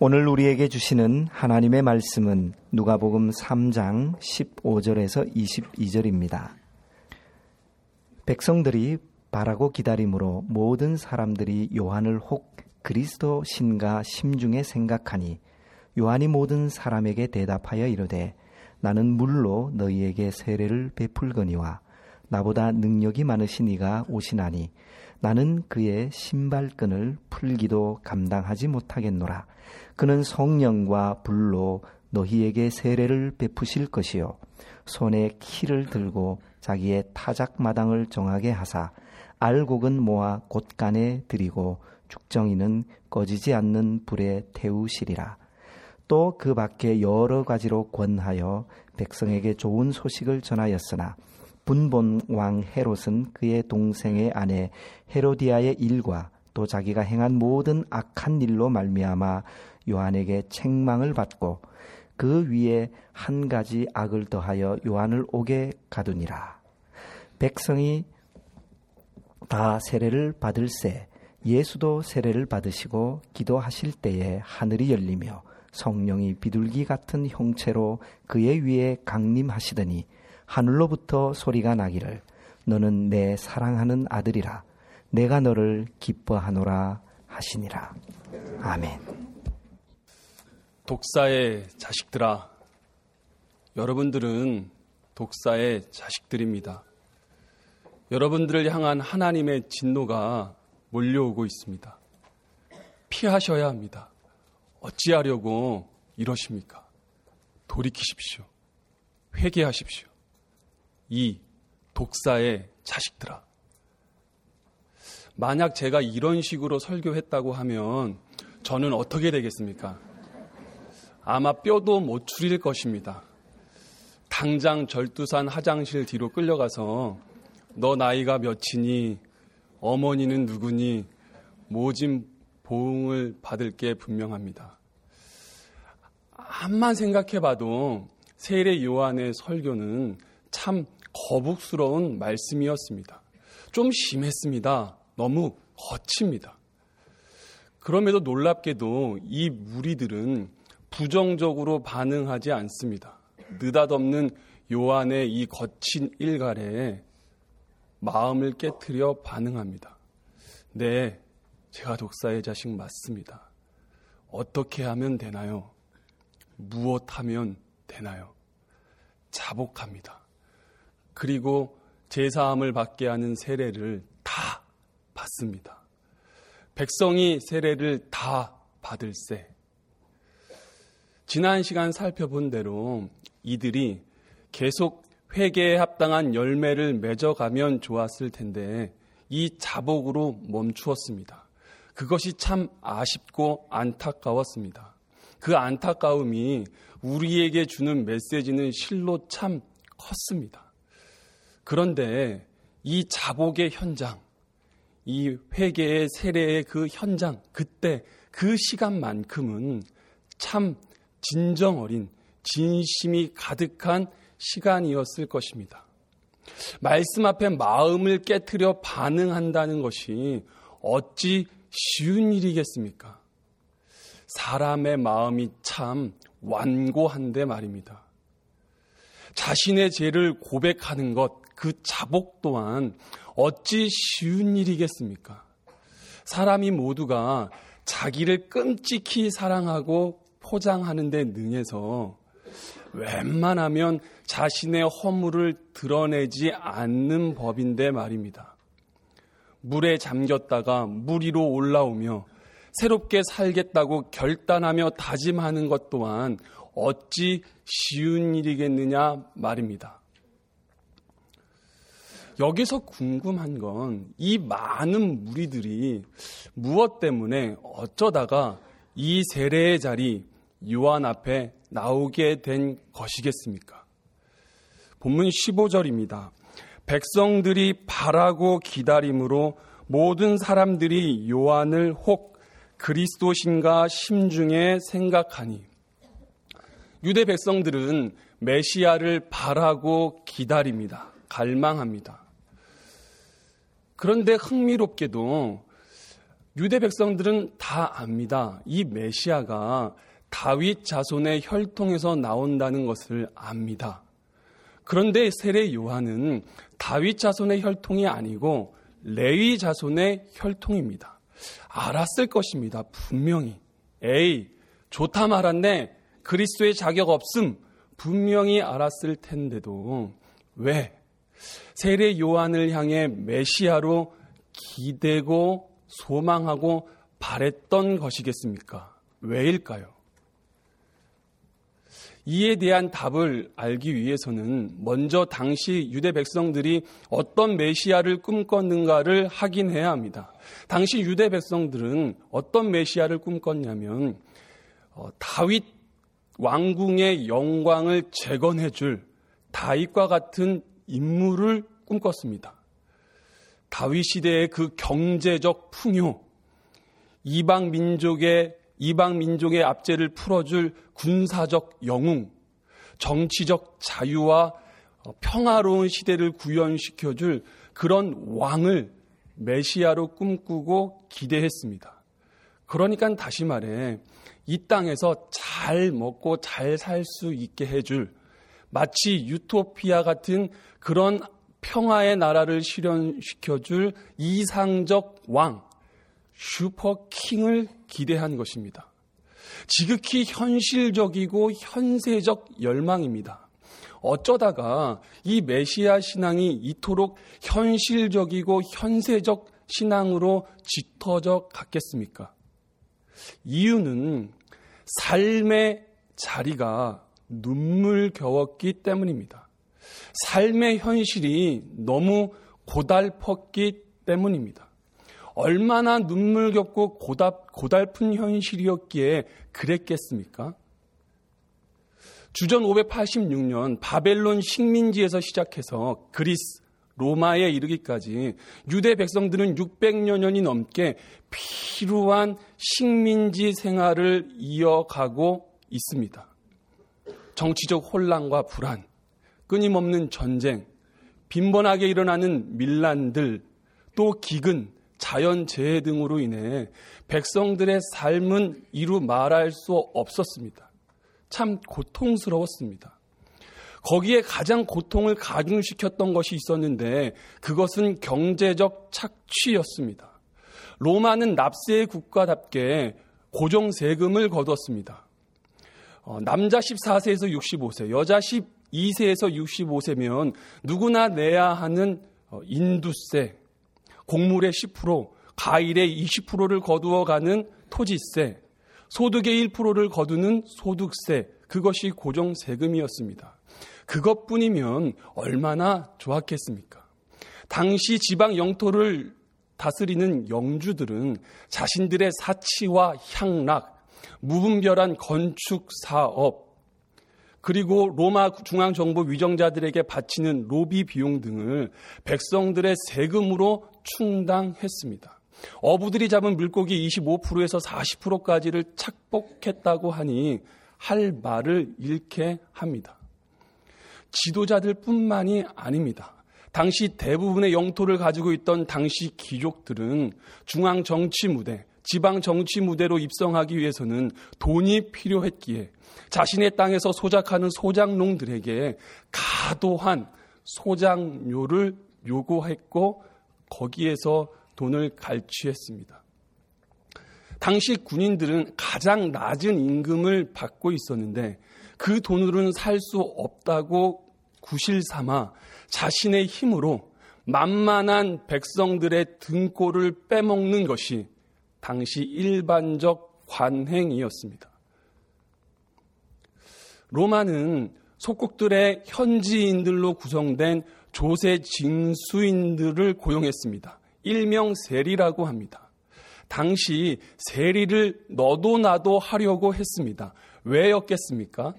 오늘 우리에게 주시는 하나님의 말씀은 누가복음 3장 15절에서 22절입니다. 백성들이 바라고 기다림으로 모든 사람들이 요한을 혹 그리스도 신가 심중에 생각하니 요한이 모든 사람에게 대답하여 이르되 나는 물로 너희에게 세례를 베풀거니와 나보다 능력이 많으신 이가 오시나니 나는 그의 신발끈을 풀기도 감당하지 못하겠노라. 그는 성령과 불로 너희에게 세례를 베푸실 것이요 손에 키를 들고 자기의 타작 마당을 정하게 하사 알곡은 모아 곳간에 들이고 죽정이는 꺼지지 않는 불에 태우시리라. 또 그 밖에 여러 가지로 권하여 백성에게 좋은 소식을 전하였으나 분본 왕 헤롯은 그의 동생의 아내 헤로디아의 일과 또 자기가 행한 모든 악한 일로 말미암아 요한에게 책망을 받고 그 위에 한 가지 악을 더하여 요한을 오게 가두니라. 백성이 다 세례를 받을세 예수도 세례를 받으시고 기도하실 때에 하늘이 열리며 성령이 비둘기 같은 형체로 그의 위에 강림하시더니 하늘로부터 소리가 나기를 너는 내 사랑하는 아들이라 내가 너를 기뻐하노라 하시니라. 아멘. 독사의 자식들아, 여러분들은 독사의 자식들입니다. 여러분들을 향한 하나님의 진노가 몰려오고 있습니다. 피하셔야 합니다. 어찌하려고 이러십니까? 돌이키십시오. 회개하십시오. 이 독사의 자식들아. 만약 제가 이런 식으로 설교했다고 하면 저는 어떻게 되겠습니까? 아마 뼈도 못 추릴 것입니다. 당장 절두산 화장실 뒤로 끌려가서 너 나이가 몇이니 어머니는 누구니 모진 보응을 받을 게 분명합니다. 암만 생각해봐도 세례 요한의 설교는 참 거북스러운 말씀이었습니다. 좀 심했습니다. 너무 거칩니다. 그럼에도 놀랍게도 이 무리들은 부정적으로 반응하지 않습니다. 느닷없는 요한의 이 거친 일갈에 마음을 깨뜨려 반응합니다. 네, 제가 독사의 자식 맞습니다. 어떻게 하면 되나요? 무엇 하면 되나요? 자복합니다. 그리고 제사함을 받게 하는 세례를 다 받습니다. 백성이 세례를 다 받을세. 지난 시간 살펴본 대로 이들이 계속 회개에 합당한 열매를 맺어가면 좋았을 텐데 이 자복으로 멈추었습니다. 그것이 참 아쉽고 안타까웠습니다. 그 안타까움이 우리에게 주는 메시지는 실로 참 컸습니다. 그런데 이 자복의 현장, 이 회개의 세례의 그 현장, 그때 그 시간만큼은 참 진정 어린 진심이 가득한 시간이었을 것입니다. 말씀 앞에 마음을 깨뜨려 반응한다는 것이 어찌 쉬운 일이겠습니까? 사람의 마음이 참 완고한데 말입니다. 자신의 죄를 고백하는 것, 그 자복 또한 어찌 쉬운 일이겠습니까? 사람이 모두가 자기를 끔찍히 사랑하고 포장하는 데 능해서 웬만하면 자신의 허물을 드러내지 않는 법인데 말입니다. 물에 잠겼다가 물 위로 올라오며 새롭게 살겠다고 결단하며 다짐하는 것 또한 어찌 쉬운 일이겠느냐 말입니다. 여기서 궁금한 건 이 많은 무리들이 무엇 때문에 어쩌다가 이 세례의 자리 요한 앞에 나오게 된 것이겠습니까? 본문 15절입니다. 백성들이 바라고 기다림으로 모든 사람들이 요한을 혹 그리스도신가 심중에 생각하니 유대 백성들은 메시아를 바라고 기다립니다. 갈망합니다. 그런데 흥미롭게도 유대 백성들은 다 압니다. 이 메시아가 다윗 자손의 혈통에서 나온다는 것을 압니다. 그런데 세례 요한은 다윗 자손의 혈통이 아니고 레위 자손의 혈통입니다. 알았을 것입니다. 분명히. 에이, 좋다 말았네. 그리스도의 자격 없음. 분명히 알았을 텐데도 왜 세례 요한을 향해 메시아로 기대고 소망하고 바랬던 것이겠습니까? 왜일까요? 이에 대한 답을 알기 위해서는 먼저 당시 유대 백성들이 어떤 메시아를 꿈꿨는가를 확인해야 합니다. 당시 유대 백성들은 어떤 메시아를 꿈꿨냐면 어, 다윗 왕궁의 영광을 재건해 줄 다윗과 같은 인물을 꿈꿨습니다. 다윗 시대의 그 경제적 풍요, 이방 민족의 이방 민족의 압제를 풀어줄 군사적 영웅, 정치적 자유와 평화로운 시대를 구현시켜줄 그런 왕을 메시아로 꿈꾸고 기대했습니다. 그러니까 다시 말해 이 땅에서 잘 먹고 잘 살 수 있게 해줄 마치 유토피아 같은 그런 평화의 나라를 실현시켜줄 이상적 왕, 슈퍼킹을 기대한 것입니다. 지극히 현실적이고 현세적 열망입니다. 어쩌다가 이 메시아 신앙이 이토록 현실적이고 현세적 신앙으로 짙어져 갔겠습니까? 이유는 삶의 자리가 눈물 겨웠기 때문입니다. 삶의 현실이 너무 고달펐기 때문입니다. 얼마나 눈물겹고 고달, 고달픈 현실이었기에 그랬겠습니까? 주전 586년 바벨론 식민지에서 시작해서 그리스, 로마에 이르기까지 유대 백성들은 600여 년이 넘게 피루한 식민지 생활을 이어가고 있습니다. 정치적 혼란과 불안, 끊임없는 전쟁, 빈번하게 일어나는 밀란들, 또 기근, 자연재해 등으로 인해 백성들의 삶은 이루 말할 수 없었습니다. 참 고통스러웠습니다. 거기에 가장 고통을 가중시켰던 것이 있었는데 그것은 경제적 착취였습니다. 로마는 납세의 국가답게 고정 세금을 거뒀습니다. 어, 남자 14세에서 65세, 여자 12세에서 65세면 누구나 내야 하는 어, 인두세, 곡물의 10%, 가일의 20%를 거두어 가는 토지세, 소득의 1%를 거두는 소득세, 그것이 고정 세금이었습니다. 그것뿐이면 얼마나 좋았겠습니까? 당시 지방 영토를 다스리는 영주들은 자신들의 사치와 향락, 무분별한 건축 사업, 그리고 로마 중앙정부 위정자들에게 바치는 로비 비용 등을 백성들의 세금으로 충당했습니다. 어부들이 잡은 물고기 25%에서 40%까지를 착복했다고 하니 할 말을 잃게 합니다. 지도자들 뿐만이 아닙니다. 당시 대부분의 영토를 가지고 있던 당시 귀족들은 중앙 정치 무대, 지방 정치 무대로 입성하기 위해서는 돈이 필요했기에 자신의 땅에서 소작하는 소장농들에게 가도한 소장료를 요구했고 거기에서 돈을 갈취했습니다. 당시 군인들은 가장 낮은 임금을 받고 있었는데 그 돈으로는 살 수 없다고 구실 삼아 자신의 힘으로 만만한 백성들의 등골을 빼먹는 것이 당시 일반적 관행이었습니다. 로마는 속국들의 현지인들로 구성된 조세 징수인들을 고용했습니다. 일명 세리라고 합니다. 당시 세리를 너도 나도 하려고 했습니다. 왜였겠습니까?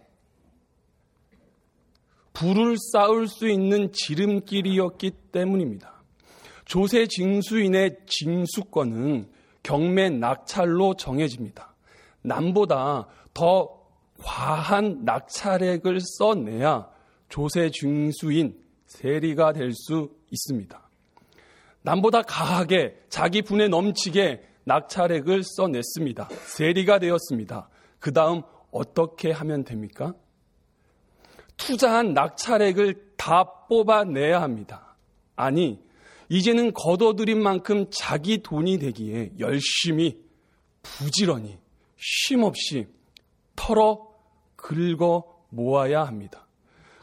불을 쌓을 수 있는 지름길이었기 때문입니다. 조세 징수인의 징수권은 경매 낙찰로 정해집니다. 남보다 더 과한 낙찰액을 써내야 조세 징수인 세리가 될 수 있습니다. 남보다 가하게 자기 분에 넘치게 낙찰액을 써냈습니다. 세리가 되었습니다. 그 다음 어떻게 하면 됩니까? 투자한 낙찰액을 다 뽑아내야 합니다. 아니, 이제는 거둬들인 만큼 자기 돈이 되기에 열심히 부지런히 쉼없이 털어 긁어 모아야 합니다.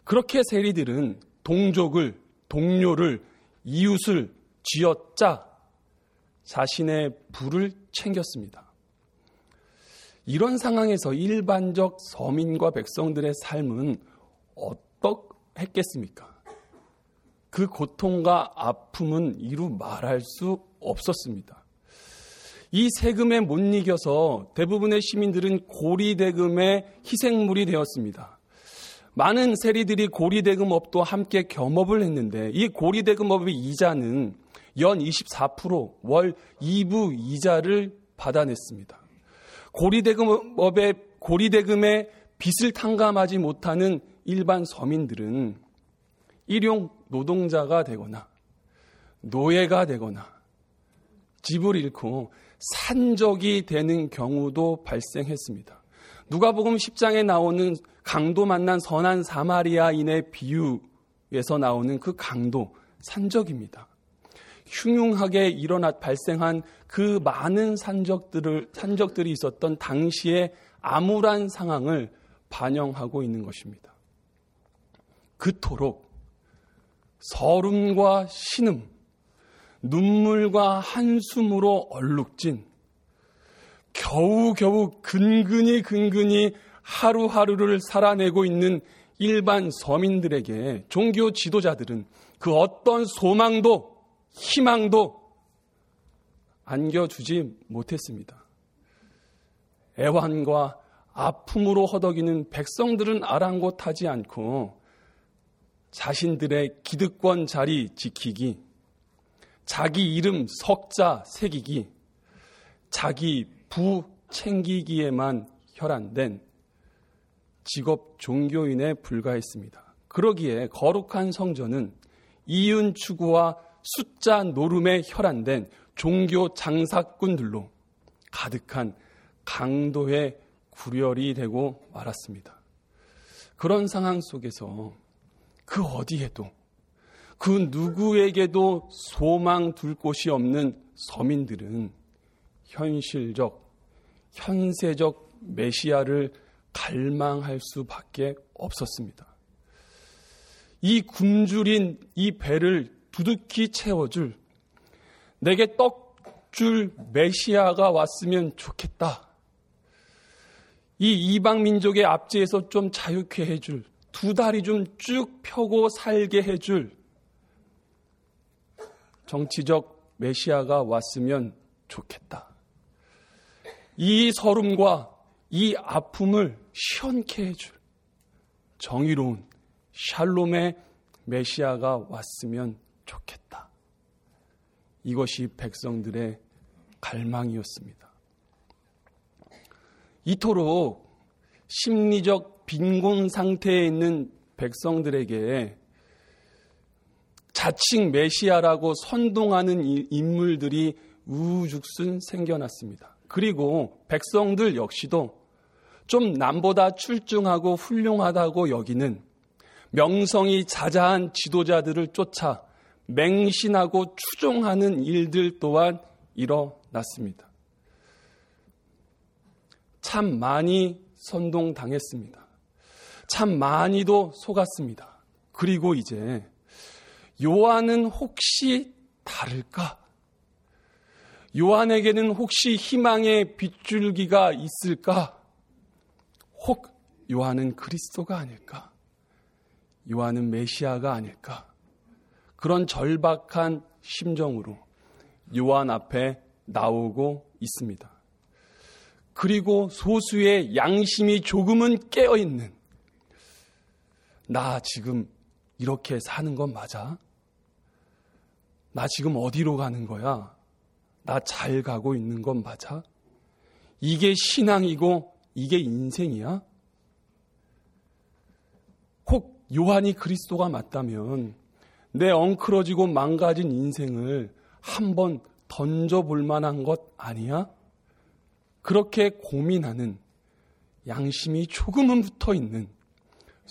그렇게 세리들은 동족을, 동료를, 이웃을 쥐어짜 자신의 부를 챙겼습니다. 이런 상황에서 일반적 서민과 백성들의 삶은 어떻했겠습니까? 그 고통과 아픔은 이루 말할 수 없었습니다. 이 세금에 못 이겨서 대부분의 시민들은 고리대금의 희생물이 되었습니다. 많은 세리들이 고리대금업도 함께 겸업을 했는데 이 고리대금업의 이자는 연 24%, 월 2부 이자를 받아냈습니다. 고리대금업의 고리대금에 빚을 탕감하지 못하는 일반 서민들은 일용 노동자가 되거나 노예가 되거나 집을 잃고 산적이 되는 경우도 발생했습니다. 누가복음 10장에 나오는 강도 만난 선한 사마리아인의 비유에서 나오는 그 강도 산적입니다. 흉흉하게 일어나 발생한 그 많은 산적들을 산적들이 있었던 당시의 암울한 상황을 반영하고 있는 것입니다. 그토록 서름과 신음, 눈물과 한숨으로 얼룩진 겨우겨우 근근히 근근히 하루하루를 살아내고 있는 일반 서민들에게 종교 지도자들은 그 어떤 소망도 희망도 안겨주지 못했습니다. 애환과 아픔으로 허덕이는 백성들은 아랑곳하지 않고 자신들의 기득권 자리 지키기, 자기 이름 석자 새기기, 자기 부 챙기기에만 혈안된 직업 종교인에 불과했습니다. 그러기에 거룩한 성전은 이윤 추구와 숫자 노름에 혈안된 종교 장사꾼들로 가득한 강도의 구렬이 되고 말았습니다. 그런 상황 속에서 그 어디에도 그 누구에게도 소망 둘 곳이 없는 서민들은 현실적, 현세적 메시아를 갈망할 수밖에 없었습니다. 이 굶주린 이 배를 두둑히 채워줄 내게 떡 줄 메시아가 왔으면 좋겠다. 이 이방 민족의 압제에서 좀 자유케 해줄 두 다리 좀 쭉 펴고 살게 해줄 정치적 메시아가 왔으면 좋겠다. 이 서름과 이 아픔을 시원케 해줄 정의로운 샬롬의 메시아가 왔으면 좋겠다. 이것이 백성들의 갈망이었습니다. 이토록 심리적 빈곤 상태에 있는 백성들에게 자칭 메시아라고 선동하는 인물들이 우죽순 생겨났습니다. 그리고 백성들 역시도 좀 남보다 출중하고 훌륭하다고 여기는 명성이 자자한 지도자들을 쫓아 맹신하고 추종하는 일들 또한 일어났습니다. 참 많이 선동당했습니다. 참 많이도 속았습니다. 그리고 이제 요한은 혹시 다를까? 요한에게는 혹시 희망의 빗줄기가 있을까? 혹 요한은 그리스도가 아닐까? 요한은 메시아가 아닐까? 그런 절박한 심정으로 요한 앞에 나오고 있습니다. 그리고 소수의 양심이 조금은 깨어 있는 나 지금 이렇게 사는 건 맞아? 나 지금 어디로 가는 거야? 나 잘 가고 있는 건 맞아? 이게 신앙이고 이게 인생이야? 혹 요한이 그리스도가 맞다면 내 엉클어지고 망가진 인생을 한번 던져볼 만한 것 아니야? 그렇게 고민하는 양심이 조금은 붙어 있는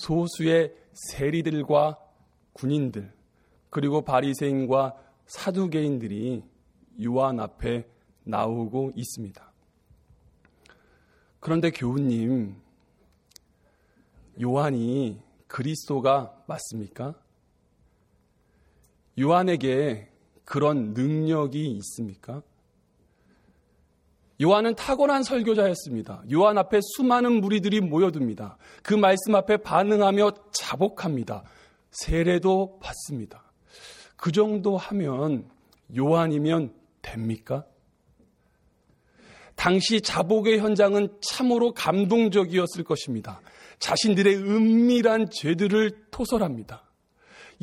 소수의 세리들과 군인들 그리고 바리새인과 사두개인들이 요한 앞에 나오고 있습니다. 그런데 교우님, 요한이 그리스도가 맞습니까? 요한에게 그런 능력이 있습니까? 요한은 탁월한 설교자였습니다. 요한 앞에 수많은 무리들이 모여듭니다. 그 말씀 앞에 반응하며 자복합니다. 세례도 받습니다. 그 정도 하면 요한이면 됩니까? 당시 자복의 현장은 참으로 감동적이었을 것입니다. 자신들의 은밀한 죄들을 토설합니다.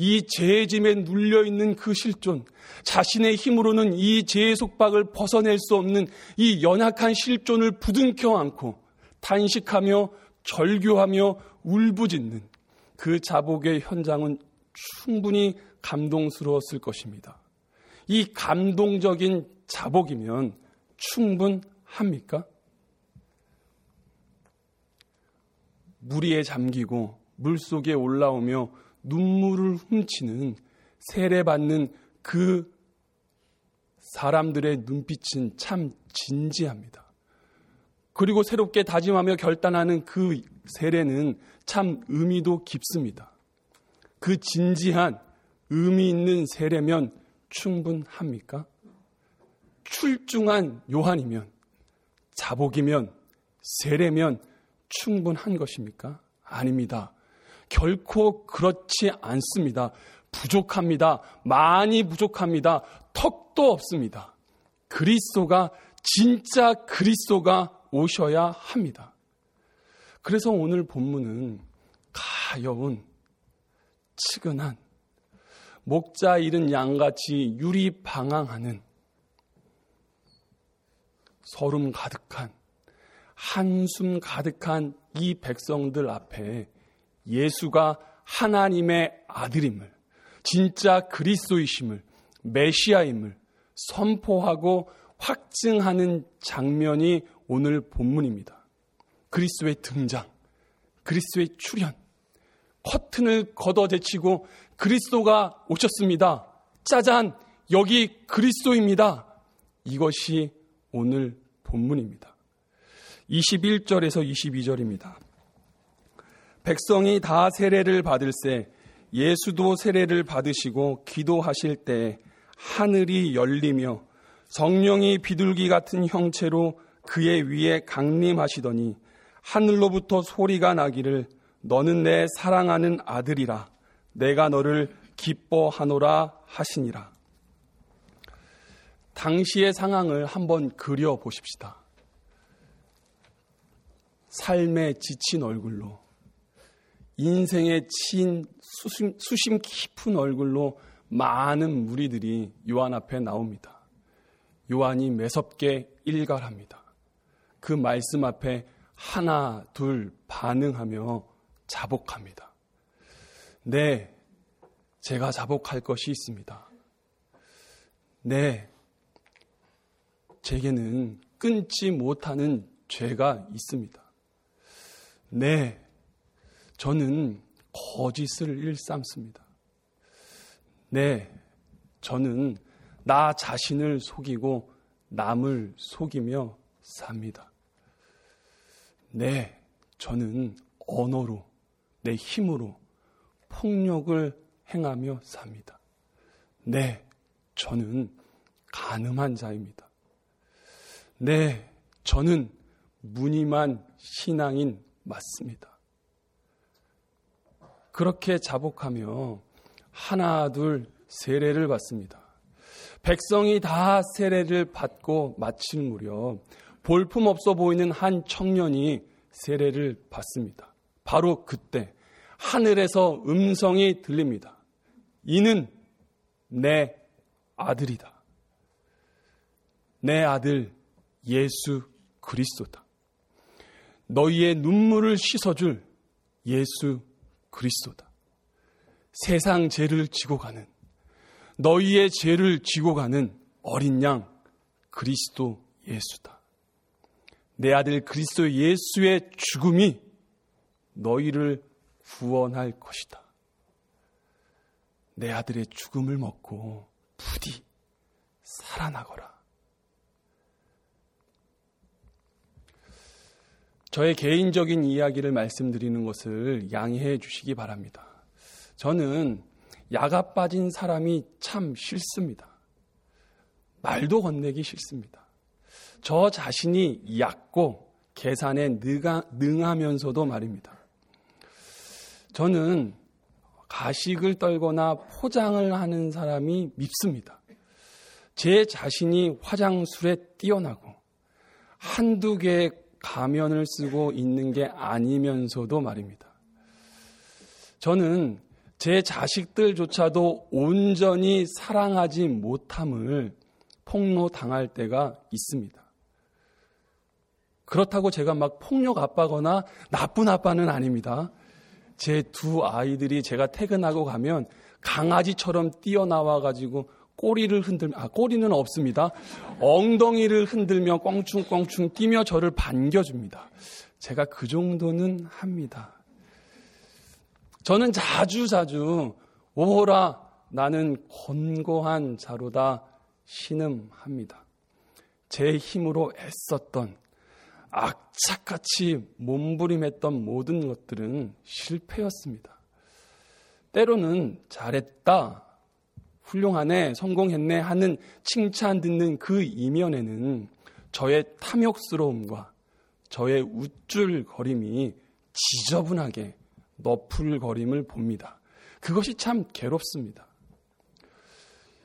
이 죄의 짐에 눌려 있는 그 실존, 자신의 힘으로는 이 죄의 속박을 벗어낼 수 없는 이 연약한 실존을 부둥켜 안고 탄식하며 절교하며 울부짖는 그 자복의 현장은 충분히 감동스러웠을 것입니다. 이 감동적인 자복이면 충분합니까? 무리에 잠기고 물 속에 올라오며 눈물을 훔치는 세례받는 그 사람들의 눈빛은 참 진지합니다. 그리고 새롭게 다짐하며 결단하는 그 세례는 참 의미도 깊습니다. 그 진지한 의미 있는 세례면 충분합니까? 출중한 요한이면, 자복이면, 세례면 충분한 것입니까? 아닙니다. 결코 그렇지 않습니다. 부족합니다. 많이 부족합니다. 턱도 없습니다. 그리스도가 진짜 그리스도가 오셔야 합니다. 그래서 오늘 본문은 가여운 치근한 목자 잃은 양같이 유리 방황하는 서름 가득한 한숨 가득한 이 백성들 앞에 예수가 하나님의 아들임을, 진짜 그리스도이심을, 메시아임을 선포하고 확증하는 장면이 오늘 본문입니다. 그리스도의 등장, 그리스도의 출현, 커튼을 걷어제치고 그리스도가 오셨습니다. 짜잔, 여기 그리스도입니다. 이것이 오늘 본문입니다. 21절에서 22절입니다. 백성이 다 세례를 받을세 예수도 세례를 받으시고 기도하실 때 하늘이 열리며 성령이 비둘기 같은 형체로 그의 위에 강림하시더니 하늘로부터 소리가 나기를 너는 내 사랑하는 아들이라 내가 너를 기뻐하노라 하시니라. 당시의 상황을 한번 그려 보십시다. 삶에 지친 얼굴로 인생에 친 수심, 수심 깊은 얼굴로 많은 무리들이 요한 앞에 나옵니다. 요한이 매섭게 일갈합니다. 그 말씀 앞에 하나, 둘 반응하며 자복합니다. 네, 제가 자복할 것이 있습니다. 네, 제게는 끊지 못하는 죄가 있습니다. 네, 저는 거짓을 일삼습니다. 네, 저는 나 자신을 속이고 남을 속이며 삽니다. 네, 저는 언어로, 내 힘으로 폭력을 행하며 삽니다. 네, 저는 가늠한 자입니다. 네, 저는 무늬만 신앙인 맞습니다. 그렇게 자복하며 하나 둘 세례를 받습니다. 백성이 다 세례를 받고 마칠 무렵 볼품 없어 보이는 한 청년이 세례를 받습니다. 바로 그때 하늘에서 음성이 들립니다. 이는 내 아들이다. 내 아들 예수 그리스도다. 너희의 눈물을 씻어줄 예수 그리스도다. 세상 죄를 지고 가는 너희의 죄를 지고 가는 어린 양 그리스도 예수다. 내 아들 그리스도 예수의 죽음이 너희를 구원할 것이다. 내 아들의 죽음을 먹고 부디 살아나거라. 저의 개인적인 이야기를 말씀드리는 것을 양해해 주시기 바랍니다. 저는 야가 빠진 사람이 참 싫습니다. 말도 건네기 싫습니다. 저 자신이 얕고 계산에 능하면서도 말입니다. 저는 가식을 떨거나 포장을 하는 사람이 밉습니다. 제 자신이 화장술에 뛰어나고 한두 개의 가면을 쓰고 있는 게 아니면서도 말입니다. 저는 제 자식들조차도 온전히 사랑하지 못함을 폭로당할 때가 있습니다. 그렇다고 제가 막 폭력 아빠거나 나쁜 아빠는 아닙니다. 제 두 아이들이 제가 퇴근하고 가면 강아지처럼 뛰어나와 가지고 꼬리를 흔들며, 아, 꼬리는 없습니다. 엉덩이를 흔들며 껑충껑충 뛰며 저를 반겨줍니다. 제가 그 정도는 합니다. 저는 자주자주, 오호라, 나는 권고한 자로다 신음합니다. 제 힘으로 애썼던 악착같이 몸부림했던 모든 것들은 실패였습니다. 때로는 잘했다, 훌륭하네, 성공했네 하는 칭찬 듣는 그 이면에는 저의 탐욕스러움과 저의 우쭐거림이 지저분하게 너풀거림을 봅니다. 그것이 참 괴롭습니다.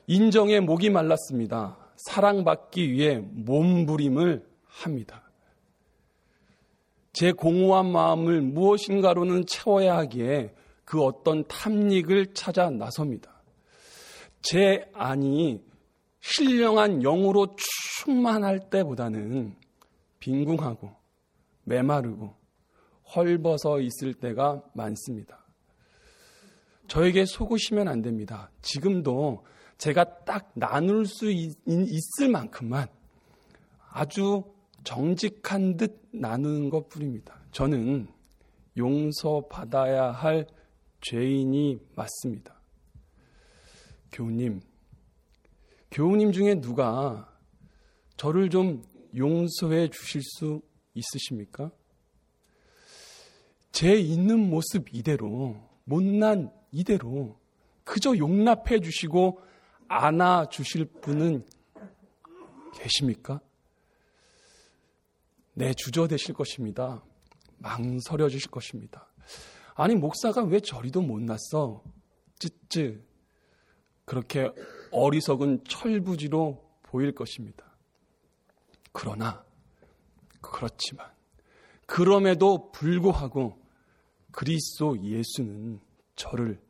인정에 목이 말랐습니다. 사랑받기 위해 몸부림을 합니다. 제 공허한 마음을 무엇인가로는 채워야 하기에 그 어떤 탐닉을 찾아 나섭니다. 제 안이 신령한 영으로 충만할 때보다는 빈궁하고 메마르고 헐벗어 있을 때가 많습니다. 저에게 속으시면 안 됩니다. 지금도 제가 딱 나눌 수 있, 을 만큼만 아주 정직한 듯 나누는 것 뿐입니다. 저는 용서받아야 할 죄인이 맞습니다. 교우님, 교우님 중에 누가 저를 좀 용서해 주실 수 있으십니까? 제 있는 모습 이대로, 못난 이대로 그저 용납해 주시고 안아 주실 분은 계십니까? 네, 주저 되실 것입니다. 망설여지실 것입니다. 아니, 목사가 왜 저리도 못 났어? 쯔쯔. 그렇게 어리석은 철부지로 보일 것입니다. 그러나, 그렇지만, 그럼에도 불구하고 그리스도 예수는 저를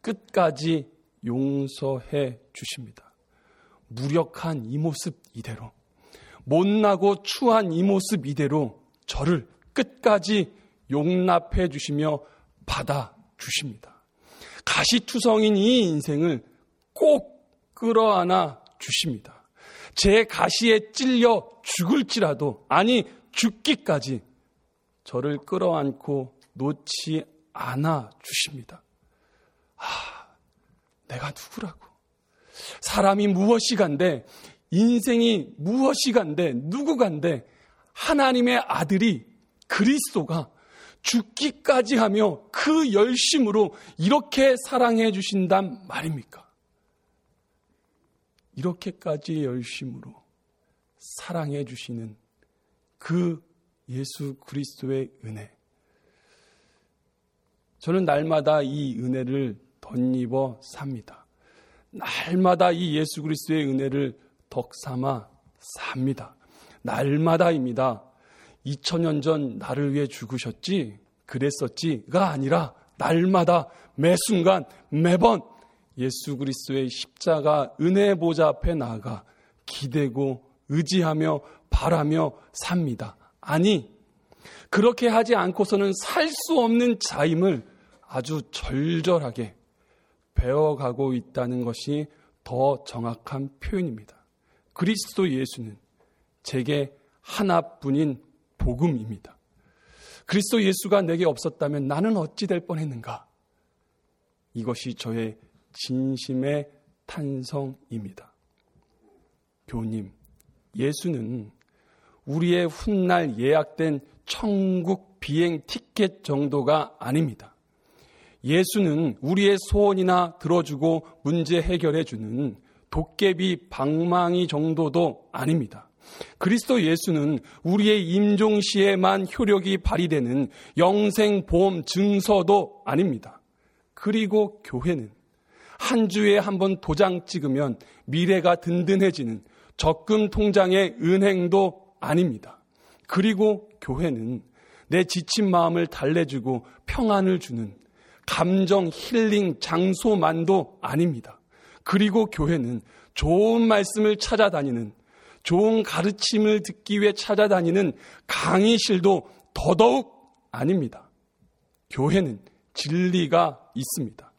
끝까지 용서해 주십니다. 무력한 이 모습 이대로, 못나고 추한 이 모습 이대로 저를 끝까지 용납해 주시며 받아 주십니다. 가시투성인 이 인생을 꼭 끌어안아 주십니다. 제 가시에 찔려 죽을지라도, 아니, 죽기까지 저를 끌어안고 놓지 않아 주십니다. 아, 내가 누구라고? 사람이 무엇이 간데, 인생이 무엇이 간데, 누구 간데, 하나님의 아들이 그리스도가 죽기까지 하며 그 열심으로 이렇게 사랑해 주신단 말입니까? 이렇게까지 열심으로 사랑해 주시는 그 예수 그리스도의 은혜. 저는 날마다 이 은혜를 덧입어 삽니다. 날마다 이 예수 그리스도의 은혜를 덕삼아 삽니다. 날마다입니다. 2000년 전 나를 위해 죽으셨지, 그랬었지가 아니라 날마다 매 순간 매번 예수 그리스도의 십자가 은혜 보좌 앞에 나아가 기대고 의지하며 바라며 삽니다. 아니, 그렇게 하지 않고서는 살 수 없는 자임을 아주 절절하게 배워가고 있다는 것이 더 정확한 표현입니다. 그리스도 예수는 제게 하나뿐인 복음입니다. 그리스도 예수가 내게 없었다면 나는 어찌 될 뻔했는가? 이것이 저의 진심의 탄성입니다. 교님, 예수는 우리의 훗날 예약된 천국 비행 티켓 정도가 아닙니다. 예수는 우리의 소원이나 들어주고 문제 해결해주는 도깨비 방망이 정도도 아닙니다. 그리스도 예수는 우리의 임종 시에만 효력이 발휘되는 영생보험 증서도 아닙니다. 그리고 교회는 한 주에 한 번 도장 찍으면 미래가 든든해지는 적금 통장의 은행도 아닙니다. 그리고 교회는 내 지친 마음을 달래주고 평안을 주는 감정 힐링 장소만도 아닙니다. 그리고 교회는 좋은 말씀을 찾아다니는 좋은 가르침을 듣기 위해 찾아다니는 강의실도 더더욱 아닙니다. 교회는 진리가 있습니다.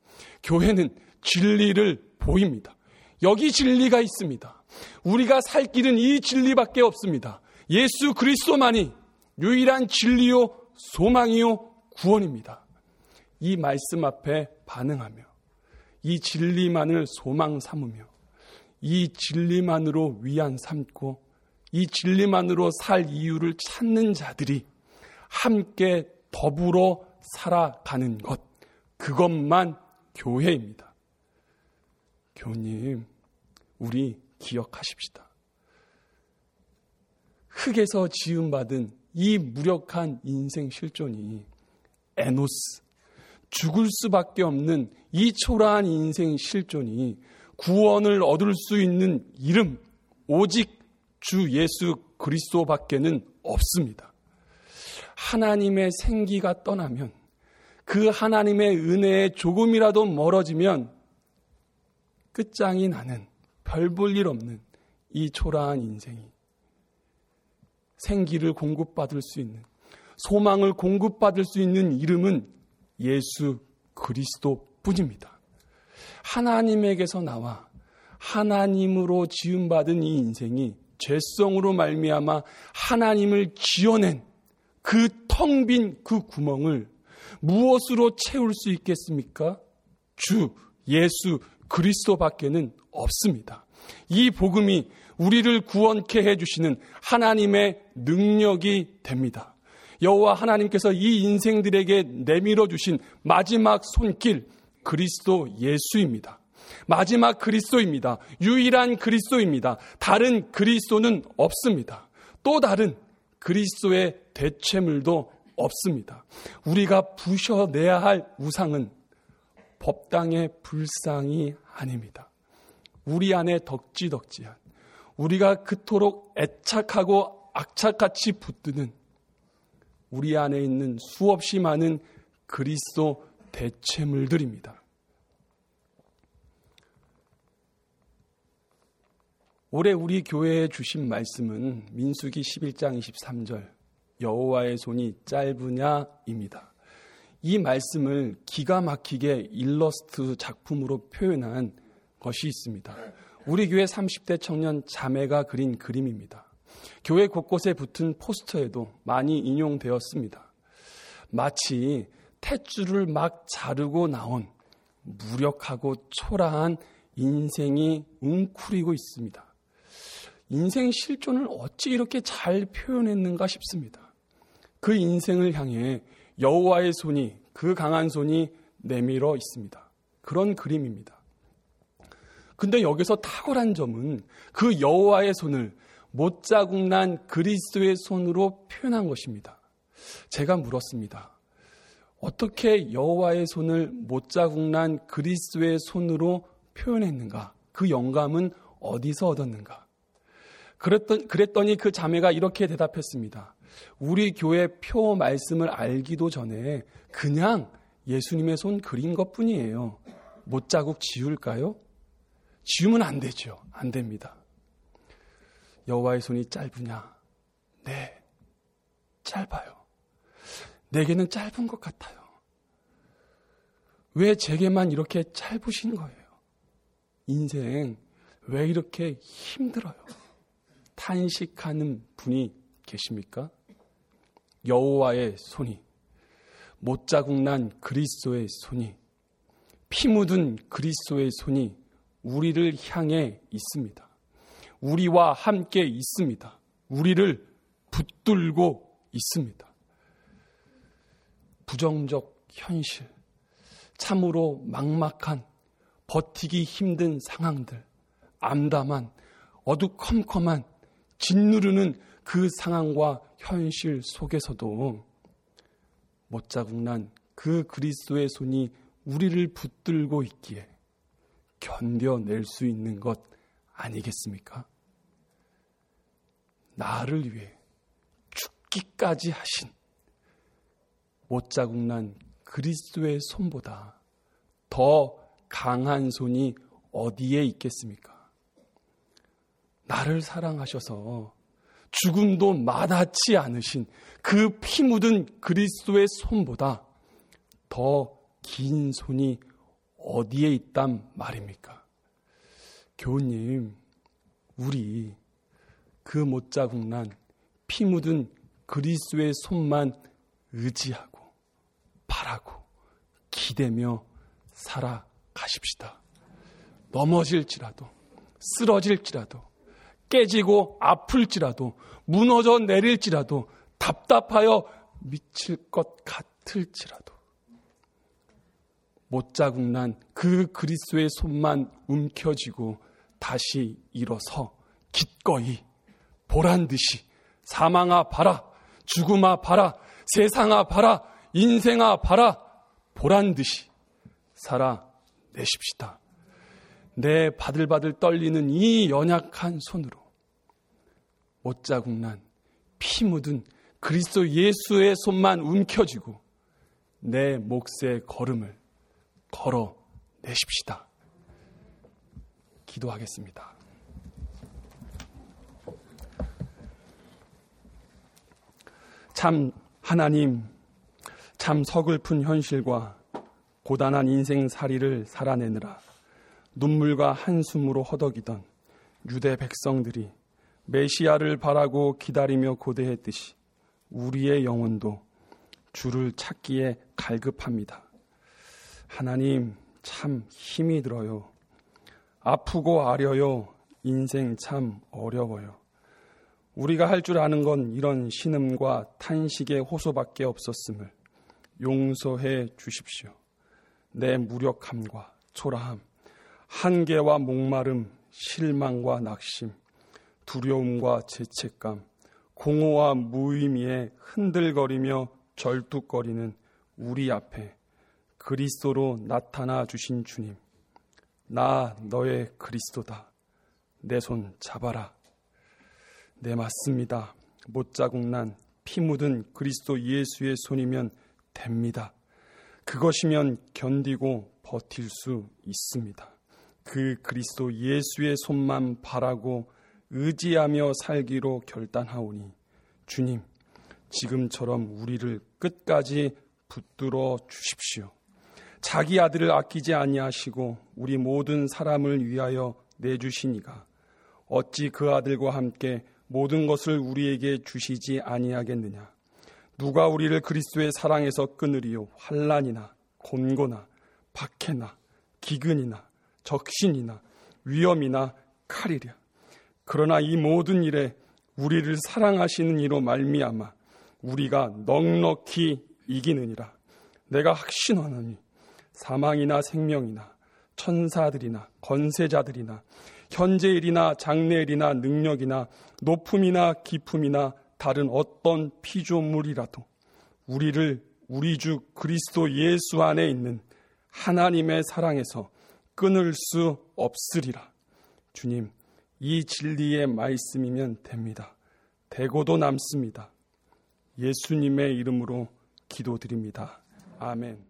교회는 진리를 보입니다. 여기 진리가 있습니다. 우리가 살 길은 이 진리밖에 없습니다. 예수 그리스도만이 유일한 진리요, 소망이요, 구원입니다. 이 말씀 앞에 반응하며 이 진리만을 소망 삼으며 이 진리만으로 위안 삼고 이 진리만으로 살 이유를 찾는 자들이 함께 더불어 살아가는 것, 그것만 교회입니다. 교님, 우리 기억하십시다. 흙에서 지음받은 이 무력한 인생 실존이 에노스, 죽을 수밖에 없는 이 초라한 인생 실존이 구원을 얻을 수 있는 이름, 오직 주 예수 그리스도밖에는 없습니다. 하나님의 생기가 떠나면 그 하나님의 은혜에 조금이라도 멀어지면 끝장이 나는 별 볼 일 없는 이 초라한 인생이 생기를 공급받을 수 있는 소망을 공급받을 수 있는 이름은 예수 그리스도 뿐입니다. 하나님에게서 나와 하나님으로 지음받은 이 인생이 죄성으로 말미암아 하나님을 지어낸 그 텅 빈 그 구멍을 무엇으로 채울 수 있겠습니까? 주 예수 그리스도밖에는 없습니다. 이 복음이 우리를 구원케 해 주시는 하나님의 능력이 됩니다. 여호와 하나님께서 이 인생들에게 내밀어 주신 마지막 손길 그리스도 예수입니다. 마지막 그리스도입니다. 유일한 그리스도입니다. 다른 그리스도는 없습니다. 또 다른 그리스도의 대체물도 없습니다. 우리가 부셔내야 할 우상은 법당의 불상이 아닙니다. 우리 안에 덕지덕지한 우리가 그토록 애착하고 악착같이 붙드는 우리 안에 있는 수없이 많은 그리스도 대체물들입니다. 올해 우리 교회에 주신 말씀은 민수기 11장 23절 여호와의 손이 짧으냐입니다. 이 말씀을 기가 막히게 일러스트 작품으로 표현한 것이 있습니다. 우리 교회 30대 청년 자매가 그린 그림입니다. 교회 곳곳에 붙은 포스터에도 많이 인용되었습니다. 마치 탯줄을 막 자르고 나온 무력하고 초라한 인생이 웅크리고 있습니다. 인생 실존을 어찌 이렇게 잘 표현했는가 싶습니다. 그 인생을 향해 여호와의 손이 그 강한 손이 내밀어 있습니다. 그런 그림입니다. 근데 여기서 탁월한 점은 그 여호와의 손을 못자국 난 그리스도의 손으로 표현한 것입니다. 제가 물었습니다. 어떻게 여호와의 손을 못자국 난 그리스도의 손으로 표현했는가? 그 영감은 어디서 얻었는가? 그랬던, 그랬더니 그 자매가 이렇게 대답했습니다. 우리 교회 표 말씀을 알기도 전에 그냥 예수님의 손 그린 것 뿐이에요. 못자국 지울까요? 지우면 안 되죠. 안 됩니다. 여호와의 손이 짧으냐? 네, 짧아요. 내게는 짧은 것 같아요. 왜 제게만 이렇게 짧으신 거예요? 인생 왜 이렇게 힘들어요? 탄식하는 분이 계십니까? 여호와의 손이 못자국 난 그리스도의 손이 피 묻은 그리스도의 손이 우리를 향해 있습니다. 우리와 함께 있습니다. 우리를 붙들고 있습니다. 부정적 현실, 참으로 막막한 버티기 힘든 상황들, 암담한 어두컴컴한 짓누르는 그 상황과 현실 속에서도 못자국 난 그 그리스도의 손이 우리를 붙들고 있기에 견뎌낼 수 있는 것 아니겠습니까? 나를 위해 죽기까지 하신 못자국 난 그리스도의 손보다 더 강한 손이 어디에 있겠습니까? 나를 사랑하셔서 죽음도 마다치 않으신 그 피 묻은 그리스도의 손보다 더 긴 손이 어디에 있단 말입니까? 교우님, 우리 그 못자국 난 피 묻은 그리스도의 손만 의지하고 바라고 기대며 살아가십시다. 넘어질지라도 쓰러질지라도 깨지고 아플지라도 무너져 내릴지라도 답답하여 미칠 것 같을지라도 못 자국 난 그 그리스도의 손만 움켜쥐고 다시 일어서 기꺼이 보란 듯이 사망아 봐라 죽음아 봐라 세상아 봐라 인생아 봐라 보란 듯이 살아내십시다. 내 바들바들 떨리는 이 연약한 손으로 못자국 난 피 묻은 그리스도 예수의 손만 움켜쥐고 내 몫의 걸음을 걸어 내십시다. 기도하겠습니다. 참 하나님, 참 서글픈 현실과 고단한 인생 살이를 살아내느라 눈물과 한숨으로 허덕이던 유대 백성들이 메시아를 바라고 기다리며 고대했듯이 우리의 영혼도 주를 찾기에 갈급합니다. 하나님 참 힘이 들어요. 아프고 아려요. 인생 참 어려워요. 우리가 할 줄 아는 건 이런 신음과 탄식의 호소밖에 없었음을 용서해 주십시오. 내 무력함과 초라함, 한계와 목마름, 실망과 낙심, 두려움과 죄책감, 공허와 무의미에 흔들거리며 절뚝거리는 우리 앞에 그리스도로 나타나 주신 주님. 나 너의 그리스도다. 내 손 잡아라. 네, 맞습니다. 못자국 난 피 묻은 그리스도 예수의 손이면 됩니다. 그것이면 견디고 버틸 수 있습니다. 그 그리스도 예수의 손만 바라고 의지하며 살기로 결단하오니 주님, 지금처럼 우리를 끝까지 붙들어 주십시오. 자기 아들을 아끼지 아니하시고 우리 모든 사람을 위하여 내주시니가 어찌 그 아들과 함께 모든 것을 우리에게 주시지 아니하겠느냐 누가 우리를 그리스도의 사랑에서 끊으리요 환란이나 곤고나 박해나 기근이나 적신이나 위험이나 칼이랴. 그러나 이 모든 일에 우리를 사랑하시는 이로 말미암아 우리가 넉넉히 이기느니라. 내가 확신하노니 사망이나 생명이나 천사들이나 건세자들이나 현재일이나 장래일이나 능력이나 높음이나 기품이나 다른 어떤 피조물이라도 우리를 우리 주 그리스도 예수 안에 있는 하나님의 사랑에서 끊을 수 없으리라. 주님, 이 진리의 말씀이면 됩니다. 대고도 남습니다. 예수님의 이름으로 기도드립니다. 아멘.